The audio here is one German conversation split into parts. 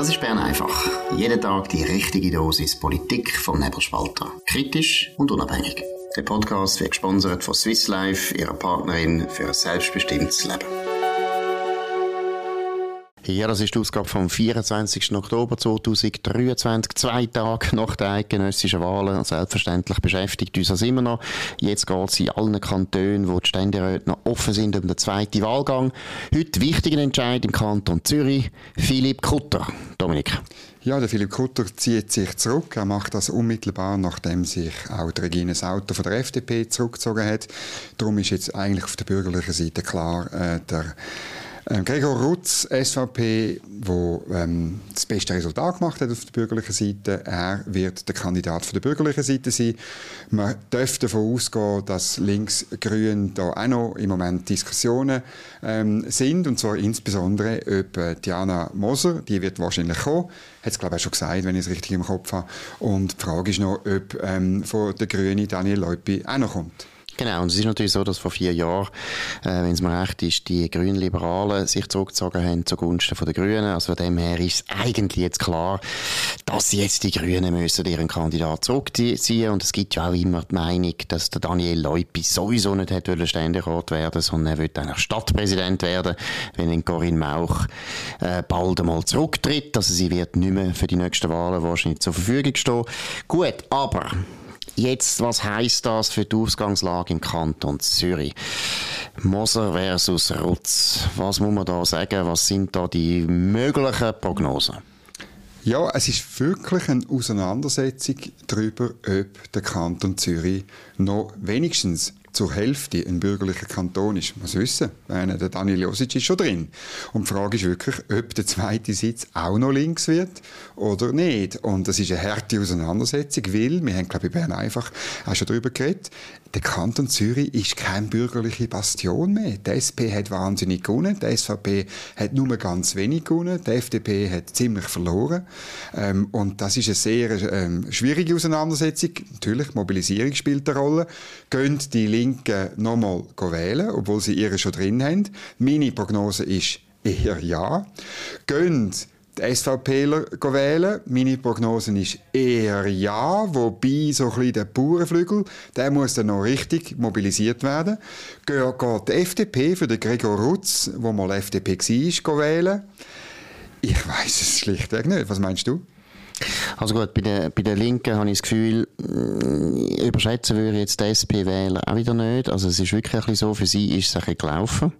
Das ist Bern einfach. Jeden Tag die richtige Dosis Politik vom Nebelspalter. Kritisch und unabhängig. Der Podcast wird gesponsert von Swiss Life, ihrer Partnerin für ein selbstbestimmtes Leben. Ja, das ist die Ausgabe vom 24. Oktober 2023, zwei Tage nach den eidgenössischen Wahlen. Selbstverständlich beschäftigt uns das immer noch. Jetzt geht es in allen Kantonen, wo die Ständeräte noch offen sind, um den zweiten Wahlgang. Heute wichtiger Entscheid im Kanton Zürich. Philipp Kutter. Dominik. Ja, der Philipp Kutter zieht sich zurück. Er macht das unmittelbar, nachdem sich auch der Regine Sauter von der FDP zurückgezogen hat. Darum ist jetzt eigentlich auf der bürgerlichen Seite klar, äh, der Gregor Rutz, SVP, wo ähm, das beste Resultat gemacht hat auf der bürgerlichen Seite, er wird der Kandidat von der bürgerlichen Seite sein. Man dürfte davon ausgehen, dass Links-Grün da auch noch im Moment Diskussionen ähm, sind, und zwar insbesondere äh, Diana Moser, die wird wahrscheinlich kommen, hat es glaube ich auch schon gesagt, wenn ich es richtig im Kopf habe. Und die Frage ist noch, ob ähm, von der Grünen Daniel Leupi auch noch kommt. Genau, und es ist natürlich so, dass vor vier Jahren, äh, wenn es mir recht ist, die grünen Liberalen sich zurückgezogen haben zugunsten von den Grünen. Also von dem her ist es eigentlich jetzt klar, dass jetzt die Grünen müssen ihren Kandidat zurückziehen und es gibt ja auch immer die Meinung, dass der Daniel Leupi sowieso nicht hätte Ständerat werden sondern er wird eigentlich Stadtpräsident werden, wenn Corinne Mauch äh, bald einmal zurücktritt. Also sie wird nicht mehr für die nächsten Wahlen wahrscheinlich zur Verfügung stehen. Gut, aber Jetzt, was heißt das für die Ausgangslage im Kanton Zürich? Moser versus Rutz. Was muss man da sagen? Was sind da die möglichen Prognosen? Ja, es ist wirklich eine Auseinandersetzung darüber, ob der Kanton Zürich noch wenigstens zur Hälfte ein bürgerlicher Kanton ist. Man muss wissen, der Daniel Josic ist schon drin. Und die Frage ist wirklich, ob der zweite Sitz auch noch links wird oder nicht. Und das ist eine harte Auseinandersetzung, weil, wir haben, glaube ich, Bern einfach auch schon darüber geredet, der Kanton Zürich ist keine bürgerliche Bastion mehr. Die SP hat wahnsinnig gewonnen, die SVP hat nur ganz wenig gewonnen, die FDP hat ziemlich verloren. Ähm, und das ist eine sehr ähm, schwierige Auseinandersetzung. Natürlich, Mobilisierung spielt eine Rolle. Gehen die Linken nochmal wählen, obwohl sie ihre schon drin haben? Meine Prognose ist eher ja. Gehen die SVPler wählen. Meine Prognose ist eher ja, wobei so ein bisschen der Bauernflügel, der muss dann noch richtig mobilisiert werden. Geht die FDP für den Gregor Rutz, wo mal FDP war, wählen? Ich weiß es schlichtweg nicht. Was meinst du? Also gut, bei den, bei den Linken habe ich das Gefühl, äh, überschätzen würde ich jetzt die SP-Wähler auch wieder nicht. Also es ist wirklich ein bisschen so, für sie ist es ein bisschen gelaufen.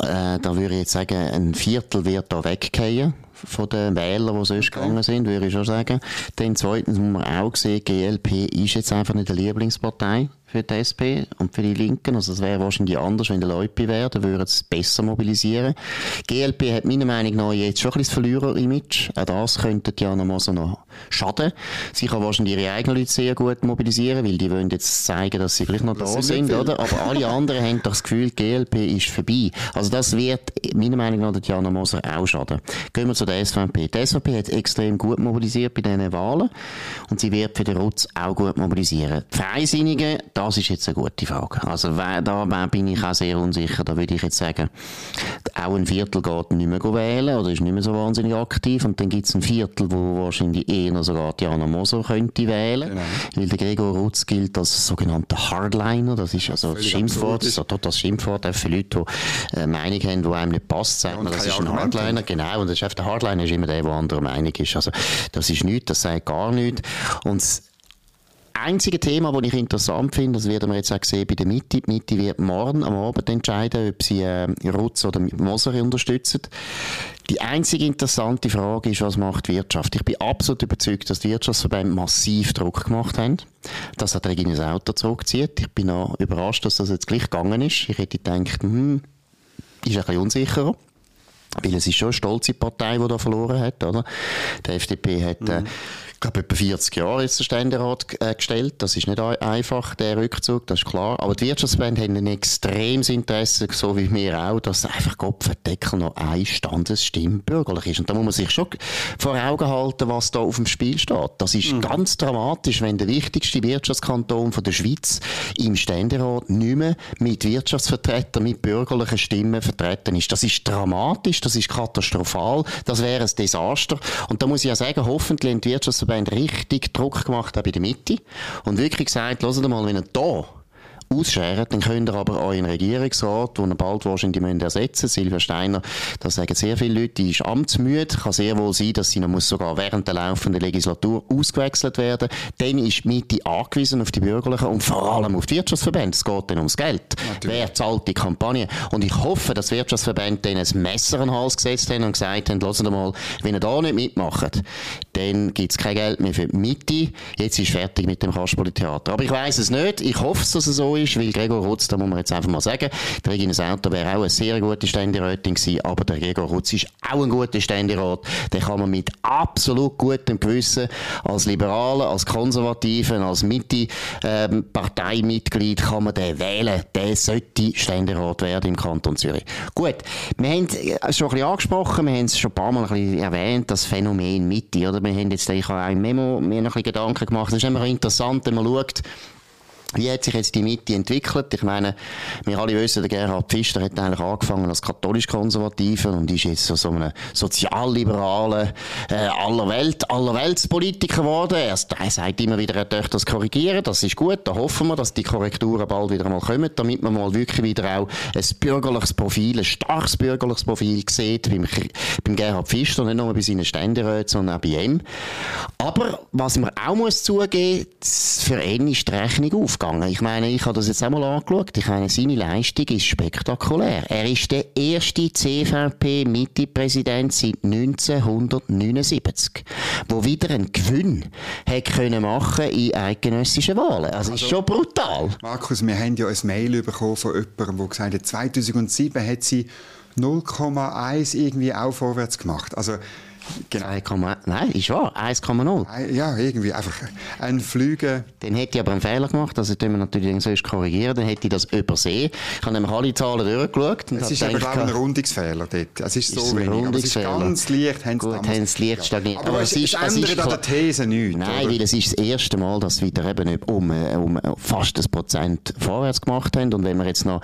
Äh, da würde ich jetzt sagen, ein Viertel wird da weggehen von den Wählern, die sonst okay. gegangen sind, würde ich schon sagen. Dann zweitens muss man auch sehen, GLP ist jetzt einfach nicht die Lieblingspartei für die SP und für die Linken. Also es wäre wahrscheinlich anders, wenn die Leute wären, dann würden sie es besser mobilisieren. GLP hat meiner Meinung nach jetzt schon ein bisschen das Verlierer-Image. Auch das könnte Diana Moser noch schaden. Sie kann wahrscheinlich ihre eigenen Leute sehr gut mobilisieren, weil die wollen jetzt zeigen, dass sie vielleicht noch das da sind, oder? Aber alle anderen haben doch das Gefühl, GLP ist vorbei. Also das wird meiner Meinung nach Diana Moser auch schaden. Gehen wir zu der SVP. Die SVP hat extrem gut mobilisiert bei diesen Wahlen und sie wird für den Rutz auch gut mobilisieren. Die Freisinnigen, das ist jetzt eine gute Frage. Also da bin ich auch sehr unsicher. Da würde ich jetzt sagen, auch ein Viertel geht nicht mehr wählen oder ist nicht mehr so wahnsinnig aktiv und dann gibt es ein Viertel, wo wahrscheinlich eher sogar Diana Moser könnte wählen. Genau. Weil der Gregor Rutz gilt als sogenannter Hardliner. Das ist also das Schimpfwort, so das Schimpfwort auch für Leute, die eine Meinung haben, die einem nicht passt, sagt ja, man, das ist ein Hardliner. Genau, und das ist der Hardliner ist immer der, der anderer Meinung ist. Also das ist nichts, das sagt gar nichts. Und einzige Thema, das ich interessant finde, das werden wir jetzt auch sehen bei der Mitte. Die Mitte wird morgen am Abend entscheiden, ob sie äh, Rutz oder Moser unterstützen. Die einzige interessante Frage ist, was macht die Wirtschaft? Ich bin absolut überzeugt, dass die Wirtschaftsverbände massiv Druck gemacht haben, dass hat Regine Auto zurückzieht. Ich bin auch überrascht, dass das jetzt gleich gegangen ist. Ich hätte gedacht, hm, ist ein bisschen unsicherer. Weil es ist schon eine stolze Partei, die da verloren hat, oder? Die FDP hat, äh, glaube, etwa 40 Jahre ist der Ständerat äh, gestellt. Das ist nicht einfach, der Rückzug, das ist klar. Aber die Wirtschaftsverbände haben ein extremes Interesse, so wie wir auch, dass einfach Kopfendeckel noch eine Standesstimme bürgerlich ist. Und da muss man sich schon vor Augen halten, was da auf dem Spiel steht. Das ist mhm. ganz dramatisch, wenn der wichtigste Wirtschaftskanton von der Schweiz im Ständerat nicht mehr mit Wirtschaftsvertretern, mit bürgerlichen Stimmen vertreten ist. Das ist dramatisch, das ist katastrophal, das wäre ein Desaster. Und da muss ich ja sagen, hoffentlich haben die Wirtschaftsverbände richtig Druck gemacht, auch bei der Mitte. Und wirklich gesagt, hört mal, wenn ihr da ausscheren, dann könnt ihr aber euren Regierungsrat, den ihr bald wahrscheinlich müsst ersetzen Silvia Steiner, da sagen sehr viele Leute, die ist amtsmüde, kann sehr wohl sein, dass sie noch muss sogar während der laufenden Legislatur ausgewechselt werden. Dann ist die Mitte angewiesen auf die Bürgerlichen und vor allem auf die Wirtschaftsverbände. Es geht dann ums Geld. Natürlich. Wer zahlt die Kampagne? Und ich hoffe, dass Wirtschaftsverbände denen ein Messer in den Hals gesetzt haben und gesagt haben, lasst mal, wenn ihr da nicht mitmacht, dann gibt es kein Geld mehr für die Mitte. Jetzt ist fertig mit dem Kasperli-Theater. Aber ich weiß es nicht. Ich hoffe, dass es so ist, weil Gregor Rutz, da muss man jetzt einfach mal sagen, die Regina Sauter wäre auch eine sehr gute Ständerätin gewesen, aber der Gregor Rutz ist auch ein guter Ständerat. Den kann man mit absolut gutem Gewissen als Liberalen, als Konservativen, als Mitte-Parteimitglied ähm, kann man den wählen. Der sollte Ständerat werden im Kanton Zürich. Gut, wir haben es schon ein bisschen angesprochen, wir haben es schon ein paar Mal ein bisschen erwähnt, das Phänomen Mitte, oder? Wir haben jetzt, ich habe ein Memo mir noch ein bisschen Gedanken gemacht. Das ist immer interessant, wenn man schaut, wie hat sich jetzt die Mitte entwickelt? Ich meine, wir alle wissen, der Gerhard Pfister hat eigentlich angefangen als katholisch-konservativer und ist jetzt so, so ein sozialliberalen, äh, allerwelt, allerweltspolitiker geworden. Er, er sagt immer wieder, er möchte das korrigieren. Das ist gut. Da hoffen wir, dass die Korrekturen bald wieder mal kommen, damit man mal wirklich wieder auch ein bürgerliches Profil, ein starkes bürgerliches Profil sieht beim, beim Gerhard Pfister, nicht nur bei seinen Ständeräten, sondern auch bei ihm. Aber was man auch muss zugeben, für ihn ist die Rechnung aufgegangen gegangen. Ich meine, ich habe das jetzt einmal angeschaut. Ich meine, seine Leistung ist spektakulär. Er ist der erste CVP-Mitte-Präsident seit 1979, wo wieder einen Gewinn hat können machen in eidgenössischen Wahlen. Also, also ist schon brutal. Markus, wir haben ja ein Mail bekommen von jemandem, der gesagt hat, 2007 hat sie 0,1 irgendwie auch vorwärts gemacht. Also Genau. 2, nein, ist wahr, 1,0. Ja, irgendwie einfach ein Flüge. Dann hätte ich aber einen Fehler gemacht, also den wir natürlich sonst korrigieren, dann hätte ich das übersehen. Ich habe nämlich alle Zahlen durchgeschaut. es ist aber auch ein Rundungsfehler dort. Es ist, ist so wenig, aber es ist ganz leicht, haben Gut, haben sie leicht stagniert. Aber, aber es, ist, es ändert an der These nichts. Nein, oder? weil es ist das erste Mal, dass sie wieder eben um, um fast ein Prozent vorwärts gemacht haben und wenn man jetzt noch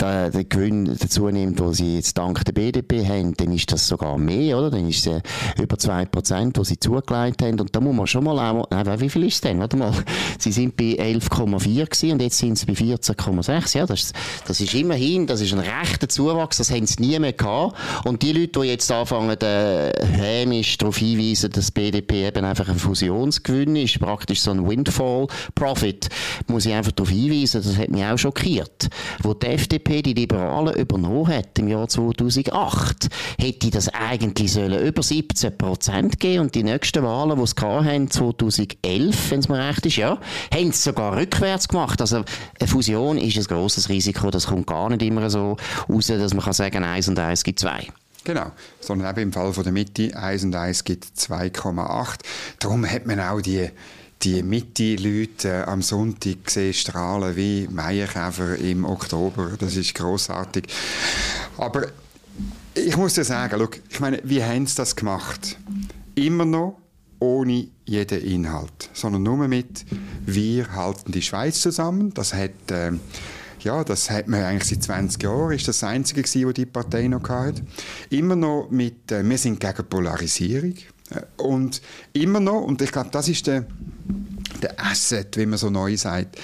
den, den Gewinn dazu nimmt, den sie jetzt dank der BDP haben, dann ist das sogar mehr, oder? Dann ist es über 2%, die sie zugelegt haben. Und da muss man schon mal auch, nein, wie viel ist es denn? Warte mal. Sie sind bei 11,4 und jetzt sind sie bei 14,6. Ja, das, das ist immerhin, das ist ein rechter Zuwachs, das haben sie nie mehr gehabt. Und die Leute, die jetzt anfangen, äh, hämisch darauf hinweisen, dass BDP eben einfach ein Fusionsgewinn ist, praktisch so ein Windfall-Profit, muss ich einfach darauf hinweisen, das hat mich auch schockiert. Wo die FDP die Liberalen übernommen hat im Jahr 2008, hätte das eigentlich sollen über 17 Prozent geben und die nächsten Wahlen, die es hatten, 2011, wenn es mir recht ist, ja, haben es sogar rückwärts gemacht. Also eine Fusion ist ein grosses Risiko, das kommt gar nicht immer so raus, dass man kann sagen, 1 und 1 gibt 2. Genau, sondern eben im Fall von der Mitte 1 und 1 gibt 2,8. Darum hat man auch die die Mitte-Leute äh, am Sonntag gesehen strahlen wie Meierkäfer im Oktober. Das ist großartig. Aber ich muss dir sagen, look, ich meine, wie haben sie das gemacht? Immer noch ohne jeden Inhalt, sondern nur mit «Wir halten die Schweiz zusammen». Das hat, äh, ja, das hat man eigentlich seit 20 Jahren, ist das, das Einzige gewesen, was die Partei noch hatte. Immer noch mit äh, «Wir sind gegen Polarisierung». Äh, und immer noch, und ich glaube, das ist der der Asset, wie man so neu sagt.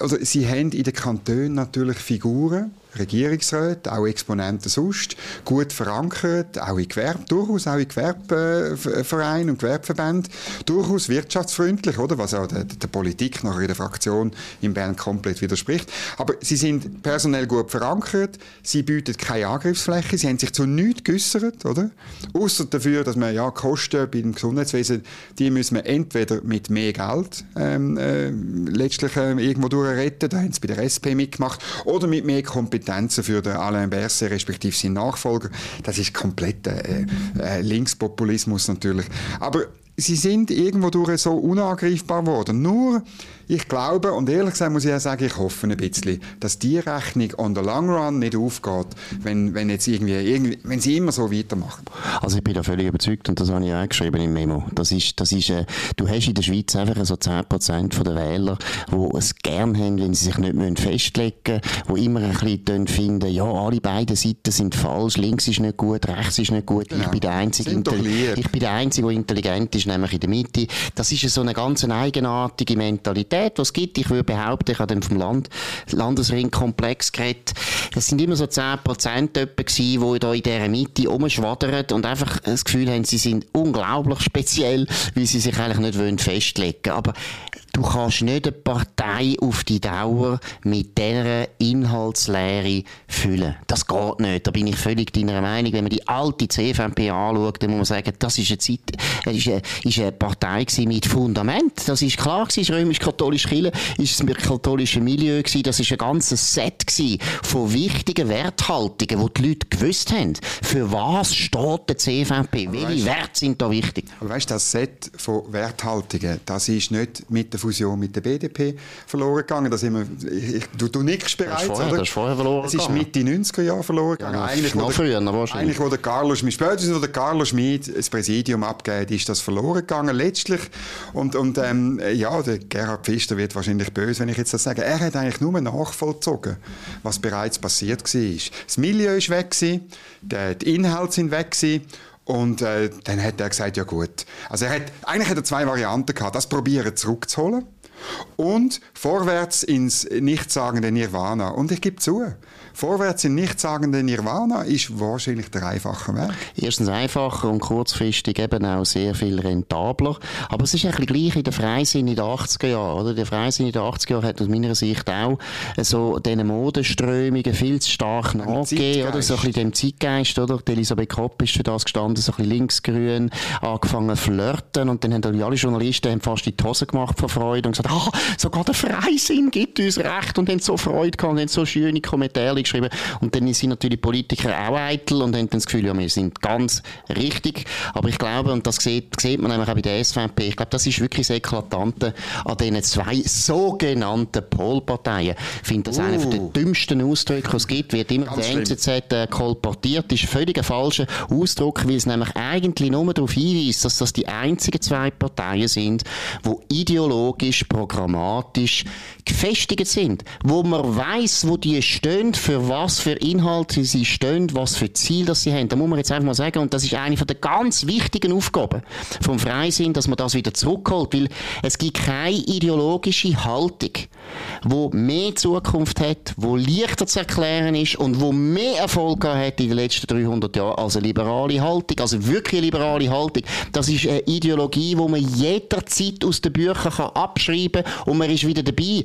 Also, sie haben in den Kantonen natürlich Figuren, Regierungsräte, auch Exponenten sonst, gut verankert, auch in Gewerbe, durchaus auch in Gewerbevereinen und Gewerbeverbänden, durchaus wirtschaftsfreundlich, oder? Was auch der, der Politik nachher in der Fraktion in Bern komplett widerspricht. Aber sie sind personell gut verankert, sie bieten keine Angriffsfläche, sie haben sich zu nichts geäussert, oder? Außer dafür, dass man ja Kosten beim Gesundheitswesen, die müssen wir entweder mit mehr Geld ähm, äh, letztlich äh, irgendwo durchretten, da haben sie bei der SP mitgemacht, oder mit mehr Kompetenz Kompetenzen für den Alain Berset, respektive seinen Nachfolger. Das ist komplett äh, äh, Linkspopulismus natürlich. Aber sie sind irgendwo durch so unangreifbar geworden. Nur, ich glaube, und ehrlich gesagt muss ich auch sagen, ich hoffe ein bisschen, dass die Rechnung on the long run nicht aufgeht, wenn, wenn jetzt irgendwie, irgendwie wenn sie immer so weitermachen. Also ich bin da völlig überzeugt und das habe ich auch geschrieben im Memo. Das ist, das ist, äh, du hast in der Schweiz einfach so 10% der Wähler, die es gern haben, wenn sie sich nicht festlegen müssen, die immer ein bisschen finden, ja, alle beiden Seiten sind falsch, links ist nicht gut, rechts ist nicht gut, genau. ich bin der Einzige, ich bin der Einzige, der intelligent ist, nämlich in der Mitte. Das ist so eine ganz eigenartige Mentalität, die es gibt. Ich würde behaupten, ich habe dann vom Land, Landesring-Komplex geredet. Es sind immer so 10% gewesen, die da in dieser Mitte rumschwadern und einfach das Gefühl haben, sie sind unglaublich speziell, weil sie sich eigentlich nicht festlegen wollen. Aber Du kannst nicht eine Partei auf die Dauer mit dieser Inhaltslehre füllen. Das geht nicht. Da bin ich völlig deiner Meinung. Wenn man die alte CVP anschaut, dann muss man sagen, das ist eine, Zeit, ist eine, ist eine Partei mit Fundament. Das ist klar gewesen. Das römisch-katholische Kirche ist ein katholisches Milieu gewesen. Das ist ein ganzes Set gewesen von wichtigen Werthaltungen, wo die Leute gewusst haben, für was steht der CVP? Welche weißt, Werte sind da wichtig? Aber weißt, das Set von Werthaltungen, das ist nicht mit der Fusion mit der BDP verloren gegangen. Da sind wir, ich, du, du nickst bereits, das vorher, oder? Das ist vorher verloren Es ist Mitte 90er Jahre verloren gegangen. Ja, eigentlich, noch früher. Eigentlich, wo der Carlos Schmid, spätestens wo der Carlos Schmid das Präsidium abgeht, ist das verloren gegangen, letztlich. Und, und ähm, ja, der Gerhard Pfister wird wahrscheinlich böse, wenn ich jetzt das sage. Er hat eigentlich nur nachvollzogen, was bereits passiert war. Das Milieu ist weg die Inhalte sind weg und äh, dann hat er gesagt, ja gut. Also er hat, eigentlich hat er zwei Varianten gehabt. Das probieren zurückzuholen und vorwärts ins nichtssagende Nirvana. Und ich gebe zu, vorwärts in nichtssagende Nirvana ist wahrscheinlich der einfache Weg. Erstens einfacher und kurzfristig eben auch sehr viel rentabler. Aber es ist ein bisschen gleich in der Freisinn in den 80er Jahren. Oder? Der Freisinn in den 80er Jahren hat aus meiner Sicht auch so diesen Modeströmungen viel zu stark nachgegeben. Oder? So ein bisschen dem Zeitgeist. Oder? Die Elisabeth Kopp ist für das gestanden, so ein bisschen linksgrün, angefangen zu flirten. Und dann haben alle Journalisten haben fast die Hose gemacht vor Freude und gesagt, ah, sogar der Freisinn gibt uns Recht und haben so Freude gehabt und haben so schöne Kommentare geschrieben. Und dann sind natürlich Politiker auch eitel und haben dann das Gefühl, ja, wir sind ganz richtig. Aber ich glaube, und das sieht, sieht man nämlich auch bei der SVP, ich glaube, das ist wirklich das Eklatante an diesen zwei sogenannten Polparteien. Ich finde das uh. einer der dümmsten Ausdrücke, die es gibt, wird immer der NZZ äh, kolportiert. Das ist völlig ein falscher Ausdruck, weil es nämlich eigentlich nur darauf hinweist, dass das die einzigen zwei Parteien sind, die ideologisch, programmatisch gefestigt sind, wo man weiß, wo die stehen, für was für Inhalte sie stehen, was für Ziel das sie haben. Da muss man jetzt einfach mal sagen, und das ist eine von der ganz wichtigen Aufgaben vom Freisinn, dass man das wieder zurückholt, weil es gibt keine ideologische Haltung, wo mehr Zukunft hat, wo leichter zu erklären ist und wo mehr Erfolg hat in den letzten 300 Jahren als eine liberale Haltung, also wirklich eine liberale Haltung. Das ist eine Ideologie, wo man jederzeit aus den Büchern kann abschreiben kann und man ist wieder dabei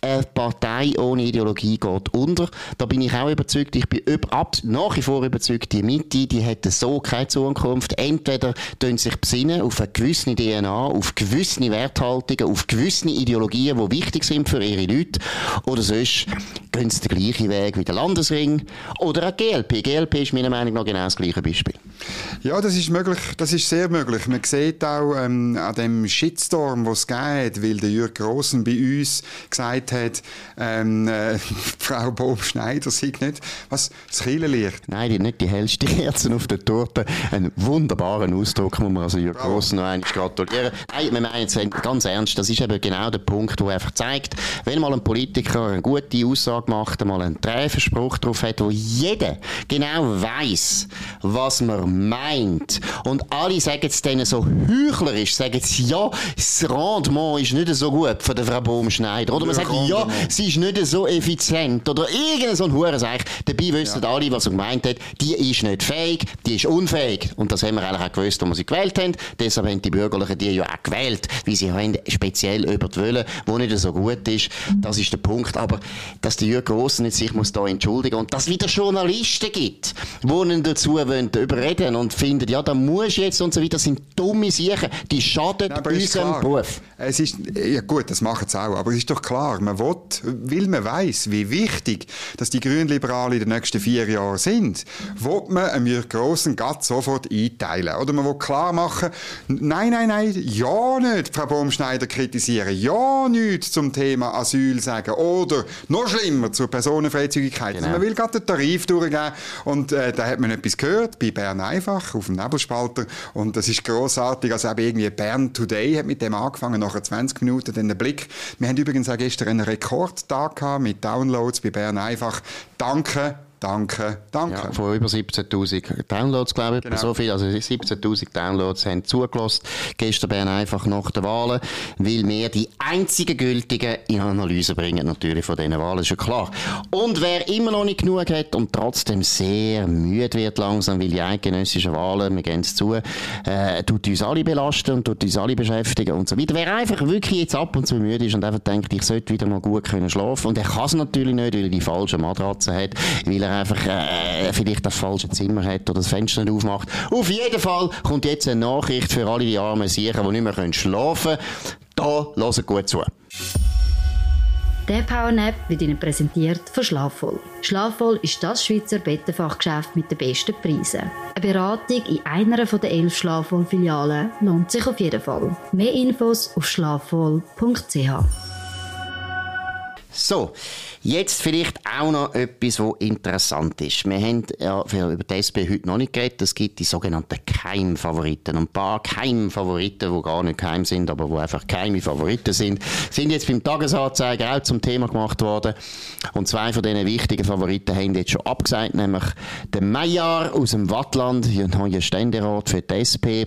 eine Partei ohne Ideologie geht unter. Da bin ich auch überzeugt. Ich bin ab, nach wie vor überzeugt, die Mitte, die hätte so keine Zukunft. Entweder tun sich besinnen auf eine gewisse DNA, auf gewisse Werthaltungen, auf gewisse Ideologien, die wichtig sind für ihre Leute. Oder sonst gehen sie den gleichen Weg wie der Landesring oder eine GLP. GLP ist meiner Meinung nach genau das gleiche Beispiel. Ja, das ist möglich. Das ist sehr möglich. Man sieht auch ähm, an dem Shitstorm, was es geht, weil der Jürg Grossen bei uns gesagt hat, ähm, äh, Frau Bob-Schneider sieht nicht, was das Kirchenlicht. Nein, die, nicht die hellste Kerzen auf der Torte. Ein wunderbaren Ausdruck, muss man also Jürg Grossen noch einmal gratulieren. Nein, wir meinen jetzt ganz ernst, das ist eben genau der Punkt, der einfach zeigt, wenn mal ein Politiker eine gute Aussage macht, mal einen Treffenspruch drauf hat, wo jeder genau weiß, was man meint. Und alle sagen es denen so heuchlerisch, sagen es, ja, das Rendement ist nicht so gut von der Frau Baumschneider. Oder man sagt, ja, sie ist nicht so effizient. Oder irgendein so ein Hurenseich. Dabei wissen ja. alle, was er gemeint hat, die ist nicht fähig, die ist unfähig. Und das haben wir eigentlich auch gewusst, als wir sie gewählt haben. Deshalb haben die Bürgerlichen die ja auch gewählt, weil sie haben speziell über die Wölle, wo nicht so gut ist. Das ist der Punkt. Aber, dass die Jürgen Grossen jetzt sich muss da entschuldigen und dass es wieder Journalisten gibt, die ihnen dazu wollen, überreden und finden, ja, da muss jetzt und so weiter, das sind dumme Sachen, die schaden Nein, unserem Beruf. Es ist, ja gut, das machen sie auch, aber es ist doch klar, man will, weil man weiß, wie wichtig, dass die Grünliberalen in den nächsten vier Jahren sind, will man einem grossen Gatt sofort einteilen. Oder man will klar machen, nein, nein, nein, ja nicht Frau Baumschneider kritisieren, ja nicht zum Thema Asyl sagen oder noch schlimmer zur Personenfreizügigkeit. Genau. Also man will gerade den Tarif durchgeben und äh, da hat man etwas gehört bei Bern einfach auf dem Nebelspalter und das ist großartig. Also eben irgendwie Bern Today hat mit dem angefangen, nachher 20 Minuten dann der Blick. Wir haben übrigens auch gestern einen Rekordtag mit Downloads bei Bern einfach. Danke Danke, danke. Ja, von über 17.000 Downloads, glaube ich. Genau. So viel, also 17.000 Downloads haben zugelassen. Gestern Bern einfach nach den Wahlen, weil wir die einzigen gültigen in Analyse bringen, natürlich von diesen Wahlen, ist ja klar. Und wer immer noch nicht genug hat und trotzdem sehr müde wird langsam, weil die eidgenössischen Wahlen, wir gehen es zu, äh, tut uns alle belasten und tut uns alle beschäftigen und so weiter. Wer einfach wirklich jetzt ab und zu müde ist und einfach denkt, ich sollte wieder mal gut können schlafen und er kann es natürlich nicht, weil er die falsche Matratze hat, weil er einfach äh, vielleicht das falsche Zimmer hat oder das Fenster nicht aufmacht. Auf jeden Fall kommt jetzt eine Nachricht für alle die armen Sicher, die nicht mehr schlafen können. Da, hören gut zu. Der Powernap wird Ihnen präsentiert von Schlafvoll. Schlafvoll ist das Schweizer Bettenfachgeschäft mit den besten Preisen. Eine Beratung in einer der elf Schlafvoll-Filialen lohnt sich auf jeden Fall. Mehr Infos auf schlafvoll.ch. So, Jetzt vielleicht auch noch etwas, was interessant ist. Wir haben ja über die SP heute noch nicht geredet. Es gibt die sogenannten Keimfavoriten. Ein paar Keimfavoriten, die gar nicht geheim sind, aber die einfach geheime Favoriten sind, sind jetzt beim Tagesanzeiger auch zum Thema gemacht worden. Und zwei von diesen wichtigen Favoriten haben jetzt schon abgesagt, nämlich der Meier aus dem Wattland, neuer Ständerat für die SP,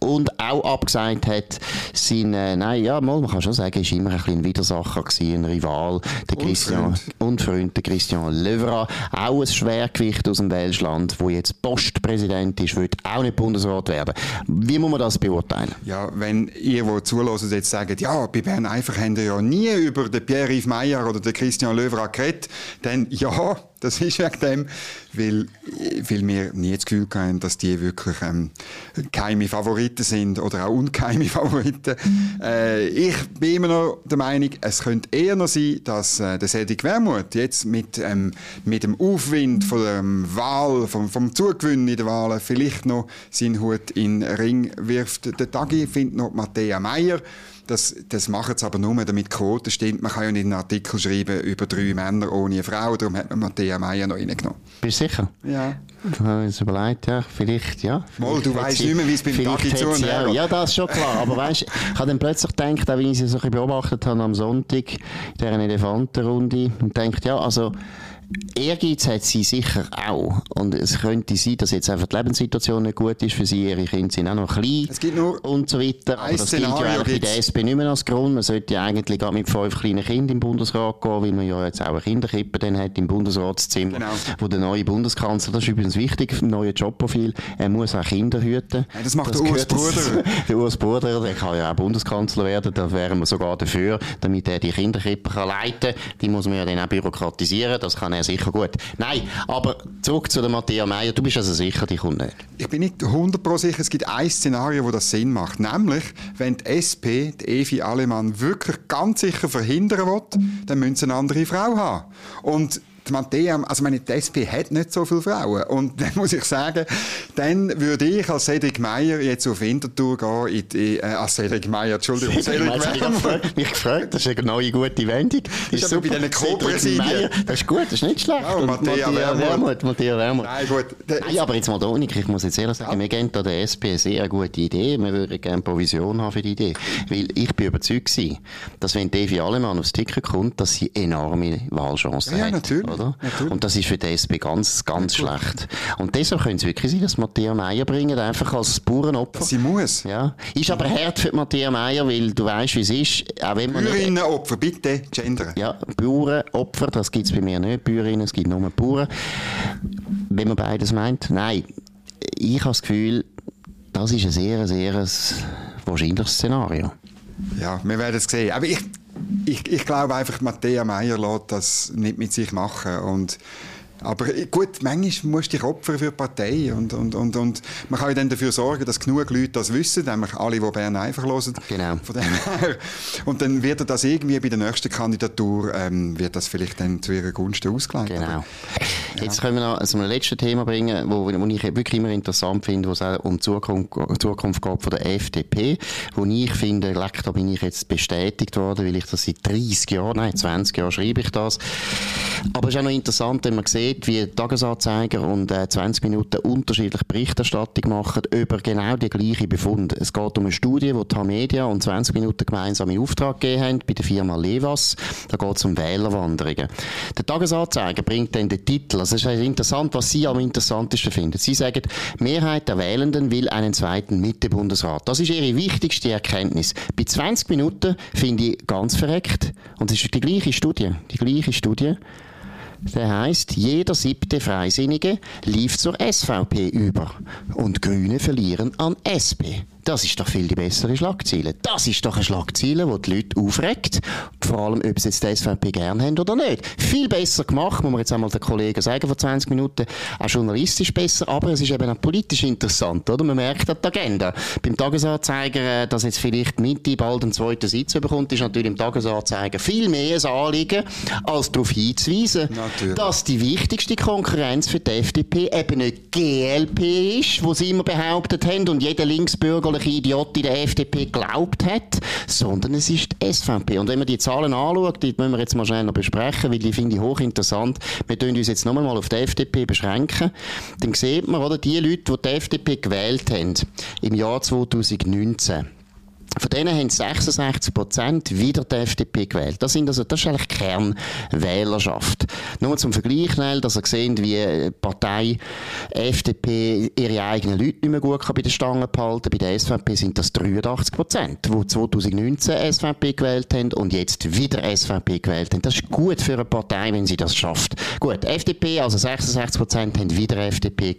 und auch abgesagt hat, sein, äh, nein, ja, mal, man kann schon sagen, ist immer ein bisschen ein Widersacher gewesen, ein Rival, der Christian, und Freund, der Christian Löwra, auch ein Schwergewicht aus dem Welschland, wo jetzt Postpräsident ist, wird auch nicht Bundesrat werden. Wie muss man das beurteilen? Ja, wenn ihr, die zulassen, jetzt sagt, ja, bei Bern einfach haben wir ja nie über den Pierre-Yves Meyer oder den Christian Löwra geredet, dann ja, das ist wegen dem, weil, weil wir nie das Gefühl haben, dass die wirklich ähm, geheime Favoriten sind oder auch ungeheime Favoriten. Äh, ich bin immer noch der Meinung, es könnte eher noch sein, dass äh, der Cedric Wermuth jetzt mit, ähm, mit dem Aufwind von der Wahl, vom, vom Zugewinn in der Wahl vielleicht noch seinen Hut in den Ring wirft. Der Tagi findet noch Matthäa Meyer. Das, das machen sie aber nur, damit Quote stimmt. Man kann ja nicht einen Artikel schreiben über drei Männer ohne eine Frau. Darum hat man Matthäa Meyer noch reingenommen. Bist du sicher? Ja. Ich habe mir überlegt, ja, vielleicht, ja. Mal, du weißt nicht mehr, wie es beim Tagi zu ja, ja, das ist schon klar. Aber weißt, ich habe dann plötzlich gedacht, auch wie ich sie so ein beobachtet habe am Sonntag, in dieser Elefantenrunde, und denkt, ja, also, Ehrgeiz hat sie sicher auch. Und es könnte sein, dass jetzt einfach die Lebenssituation nicht gut ist für sie. Ihre Kinder sind auch noch klein. Es gibt nur und so weiter. Aber das gilt ja eigentlich bei der SP nicht mehr als Grund. Man sollte ja eigentlich auch mit fünf kleinen Kindern im Bundesrat gehen, weil man ja jetzt auch eine Kinderkippe dann hat im Bundesratszimmer, genau. wo der neue Bundeskanzler, das ist übrigens wichtig, ein neues Jobprofil, er muss auch Kinder hüten. Ja, das macht das der Urs Bruder. der Urs Bruder, der kann ja auch Bundeskanzler werden, da wären wir sogar dafür, damit er die Kinderkippe kann leiten kann. Die muss man ja dann auch bürokratisieren, das kann er sicher gut. Nein, aber zurück zu Matthias Meyer. Du bist also sicher, die kommt nicht. Ich bin nicht 100% sicher. Es gibt ein Szenario, wo das Sinn macht. Nämlich, wenn die SP, die Evi Alemann, wirklich ganz sicher verhindern will, dann müssen sie eine andere Frau haben. Und die Mattea, also meine, die SP hat nicht so viele Frauen. Und dann muss ich sagen, dann würde ich als Cedric Meyer jetzt auf Winterthur gehen, in die, äh, als Cedric Meyer, Entschuldigung, Cedric, Cedric Meyer. mich gefragt, das ist eine neue gute Wendung. Das ist, ist bei diesen Co-Präsidien. Das ist gut, das ist nicht schlecht. Ja, und Matthäa Wermuth. Wermuth. Nein, gut. Nein, aber jetzt mal da, ich muss jetzt ehrlich sagen, ja. wir geben da der SP eine sehr gute Idee. Wir würden gerne Provision haben für die Idee. Weil ich bin überzeugt gewesen, dass wenn Devi Alemann aufs Ticket kommt, dass sie enorme Wahlchancen ja, hat. Ja, natürlich. Oder? Und das ist für die SP ganz, ganz ja, schlecht. Und deshalb könnte es wirklich sein, dass Matthias Meyer bringen, einfach als Bauernopfer. Sie muss. Ja. Ist aber hart für Matthias Meyer, weil du weißt, wie es ist. Auch wenn man Bäuerinnenopfer, bitte, gendern. Ja, Bauernopfer, das gibt es bei mir nicht. Bäuerinnen, es gibt nur Bauern. Wenn man beides meint. Nein, ich habe das Gefühl, das ist ein sehr, sehr wahrscheinliches Szenario. Ja, wir werden es sehen. Aber ich, ich, ich glaube einfach, Matthäa Meyer lässt das nicht mit sich machen. Und Aber äh, gut, manchmal musst du dich opfern für die Partei und, und, und, und man kann ja dann dafür sorgen, dass genug Leute das wissen, nämlich alle, die Bern einfach hören. Genau. Von dem her. Und dann wird er das irgendwie bei der nächsten Kandidatur, ähm, wird das vielleicht dann zu ihrer Gunsten ausgelegt. Genau. Aber, Jetzt können wir noch zu einem letzten Thema bringen, wo, wo ich wirklich immer interessant finde, wo es auch um die Zukunft, Zukunft geht von der FDP, wo ich finde, leck, da bin ich jetzt bestätigt worden, weil ich das seit 30 Jahren, nein, 20 Jahren schreibe ich das. Aber es ist auch noch interessant, wenn man sieht, wie Tagesanzeiger und äh, 20 Minuten unterschiedliche Berichterstattung machen über genau die gleichen Befund. Es geht um eine Studie, die die Media und 20 Minuten gemeinsam in Auftrag gegeben haben bei der Firma Levas. Da geht es um Wählerwanderungen. Der Tagesanzeiger bringt dann den Titel, also es ist interessant, was Sie am interessantesten finden. Sie sagen, Mehrheit der Wählenden will einen zweiten Mitte-Bundesrat. Das ist Ihre wichtigste Erkenntnis. Bei 20 Minuten finde ich ganz verreckt. Und es ist die gleiche Studie. Die gleiche Studie. Der heißt, jeder siebte Freisinnige lief zur SVP über und Grüne verlieren an SP. Das ist doch viel die bessere Schlagzeile. Das ist doch eine Schlagzeile, die die Leute aufregt. Vor allem, ob sie jetzt die SVP gern haben oder nicht. Viel besser gemacht, muss man jetzt einmal den Kollegen sagen, vor 20 Minuten. Auch journalistisch besser, aber es ist eben auch politisch interessant, oder? Man merkt die Agenda. Beim Tagesanzeiger, äh, dass jetzt vielleicht Mitte bald einen zweiten Sitz bekommt, ist natürlich im Tagesanzeiger viel mehr ein Anliegen, als darauf hinzuweisen, Natürlich. dass die wichtigste Konkurrenz für die FDP eben nicht GLP ist, wo sie immer behauptet haben und jeder linksbürgerliche Idiot in der FDP glaubt hat, sondern es ist die SVP. Und wenn man die Zahlen anschaut, die müssen wir jetzt mal schnell noch besprechen, weil die finde ich hochinteressant. Wir tun uns jetzt noch einmal auf die FDP beschränken. Dann sieht man, oder, die Leute, die die FDP gewählt haben, im Jahr 2019, von denen haben 66 Prozent wieder die FDP gewählt. Das, sind also, das ist eigentlich Kernwählerschaft. Nur zum Vergleich, schnell, dass ihr seht, wie Partei FDP ihre eigenen Leute nicht mehr gut kann bei den Stangen behalten Bei der SVP sind das 83 Prozent, die 2019 SVP gewählt haben und jetzt wieder SVP gewählt haben. Das ist gut für eine Partei, wenn sie das schafft. Gut, FDP, also 66 Prozent haben wieder FDP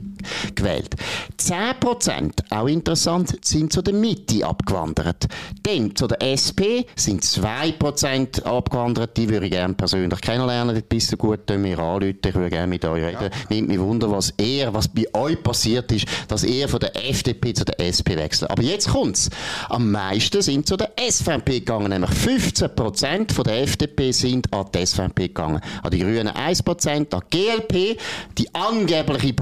gewählt. 10 Prozent, auch interessant, sind zu der Mitte abgewandert. Dann zu der SP sind 2% abgewandert. Die würde ich gerne persönlich kennenlernen. Das bist du gut, mir anrufen. Ich würde gerne mit euch reden. Ja. Nimmt mich wunder, was er, was bei euch passiert ist, dass er von der FDP zu der SP wechselt. Aber jetzt kommt's. Am meisten sind zu der SVP gegangen. Nämlich 15% von der FDP sind an die SVP gegangen. An die Grünen 1%, an die GLP, die angebliche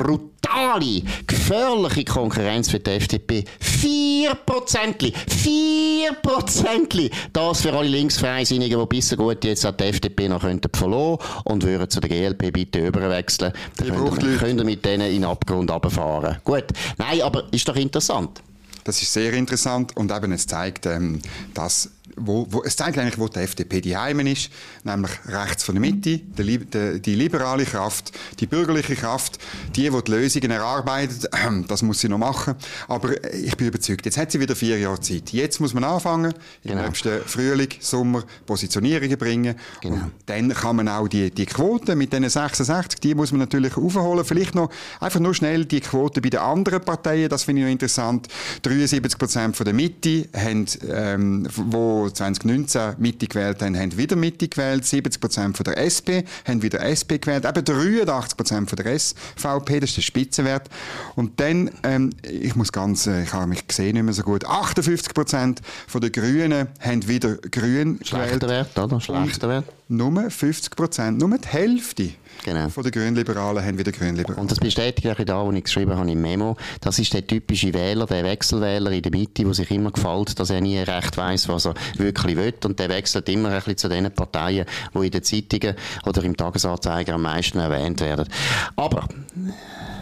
brutale, gefährliche Konkurrenz für die FDP. 4%! 4%! Das für alle Linksfreisinnigen, die bisher gut jetzt an die FDP noch könnten verloren und würden zu der GLP bitte überwechseln. Dann könnt ihr, könnt ihr mit denen in den Abgrund runterfahren. Gut. Nein, aber ist doch interessant. Das ist sehr interessant und eben es zeigt, ähm, dass wo, wo, es zeigt eigentlich, wo die FDP die Heimen ist, nämlich rechts von der Mitte, die, die, die liberale Kraft, die bürgerliche Kraft, die, die die Lösungen erarbeitet, das muss sie noch machen. Aber ich bin überzeugt, jetzt hat sie wieder vier Jahre Zeit. Jetzt muss man anfangen, genau. im nächsten Frühling, Sommer Positionierungen bringen. Genau. Und dann kann man auch die, die Quote mit diesen 66, die muss man natürlich aufholen. Vielleicht noch, einfach nur schnell die Quote bei den anderen Parteien, das finde ich noch interessant. 73 Prozent von der Mitte haben, ähm, wo 2019 Mitte gewählt haben, haben wieder Mitte gewählt. 70 Prozent der SP haben wieder SP gewählt. Eben 83 Prozent der SVP, das ist der Spitzenwert. Und dann, ähm, ich muss ganz, äh, ich habe mich gesehen nicht mehr so gut, 58 Prozent den Grünen haben wieder Grün Schlechter gewählt. Wert, oder? Schlechter Wert. Nur 50 Prozent, nur die Hälfte Genau. Von den Grünliberalen haben wieder Grünliberalen. Und das bestätigt auch da, wo ich geschrieben habe im Memo. Das ist der typische Wähler, der Wechselwähler in der Mitte, der sich immer gefällt, dass er nie recht weiß, was er wirklich will. Und der wechselt immer ein bisschen zu den Parteien, die in den Zeitungen oder im Tagesanzeiger am meisten erwähnt werden. Aber,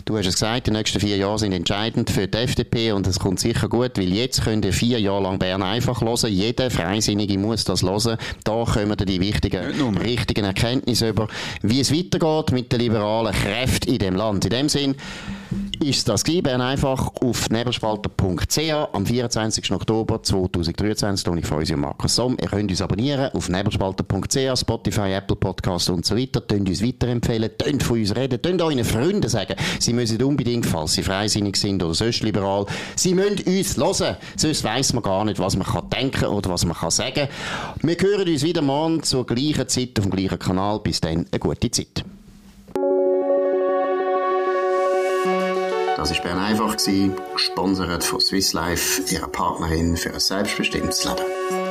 Du hast es gesagt, die nächsten vier Jahre sind entscheidend für die FDP und es kommt sicher gut, weil jetzt könnt ihr vier Jahre lang Bern einfach hören. Jeder Freisinnige muss das hören. Da kommen die wichtigen, richtigen Erkenntnisse über, wie es weitergeht mit den liberalen Kräften in dem Land. In dem Sinn, ist das Bern einfach auf nebelspalter.ch am 24. Oktober 2023. Toni Feusi und Markus Somm. Ihr könnt uns abonnieren auf nebelspalter.ch, Spotify, Apple Podcasts und so weiter. Tönt uns weiterempfehlen, tönt von uns reden, tönt euren Freunden sagen, sie müssen unbedingt, falls sie freisinnig sind oder sonst liberal, sie müssen uns hören. Sonst weiss man gar nicht, was man kann denken oder was man kann sagen. Wir hören uns wieder morgen zur gleichen Zeit auf dem gleichen Kanal. Bis dann, eine gute Zeit. Das war Bern einfach, gesponsert von Swiss Life, ihrer Partnerin für ein selbstbestimmtes Leben.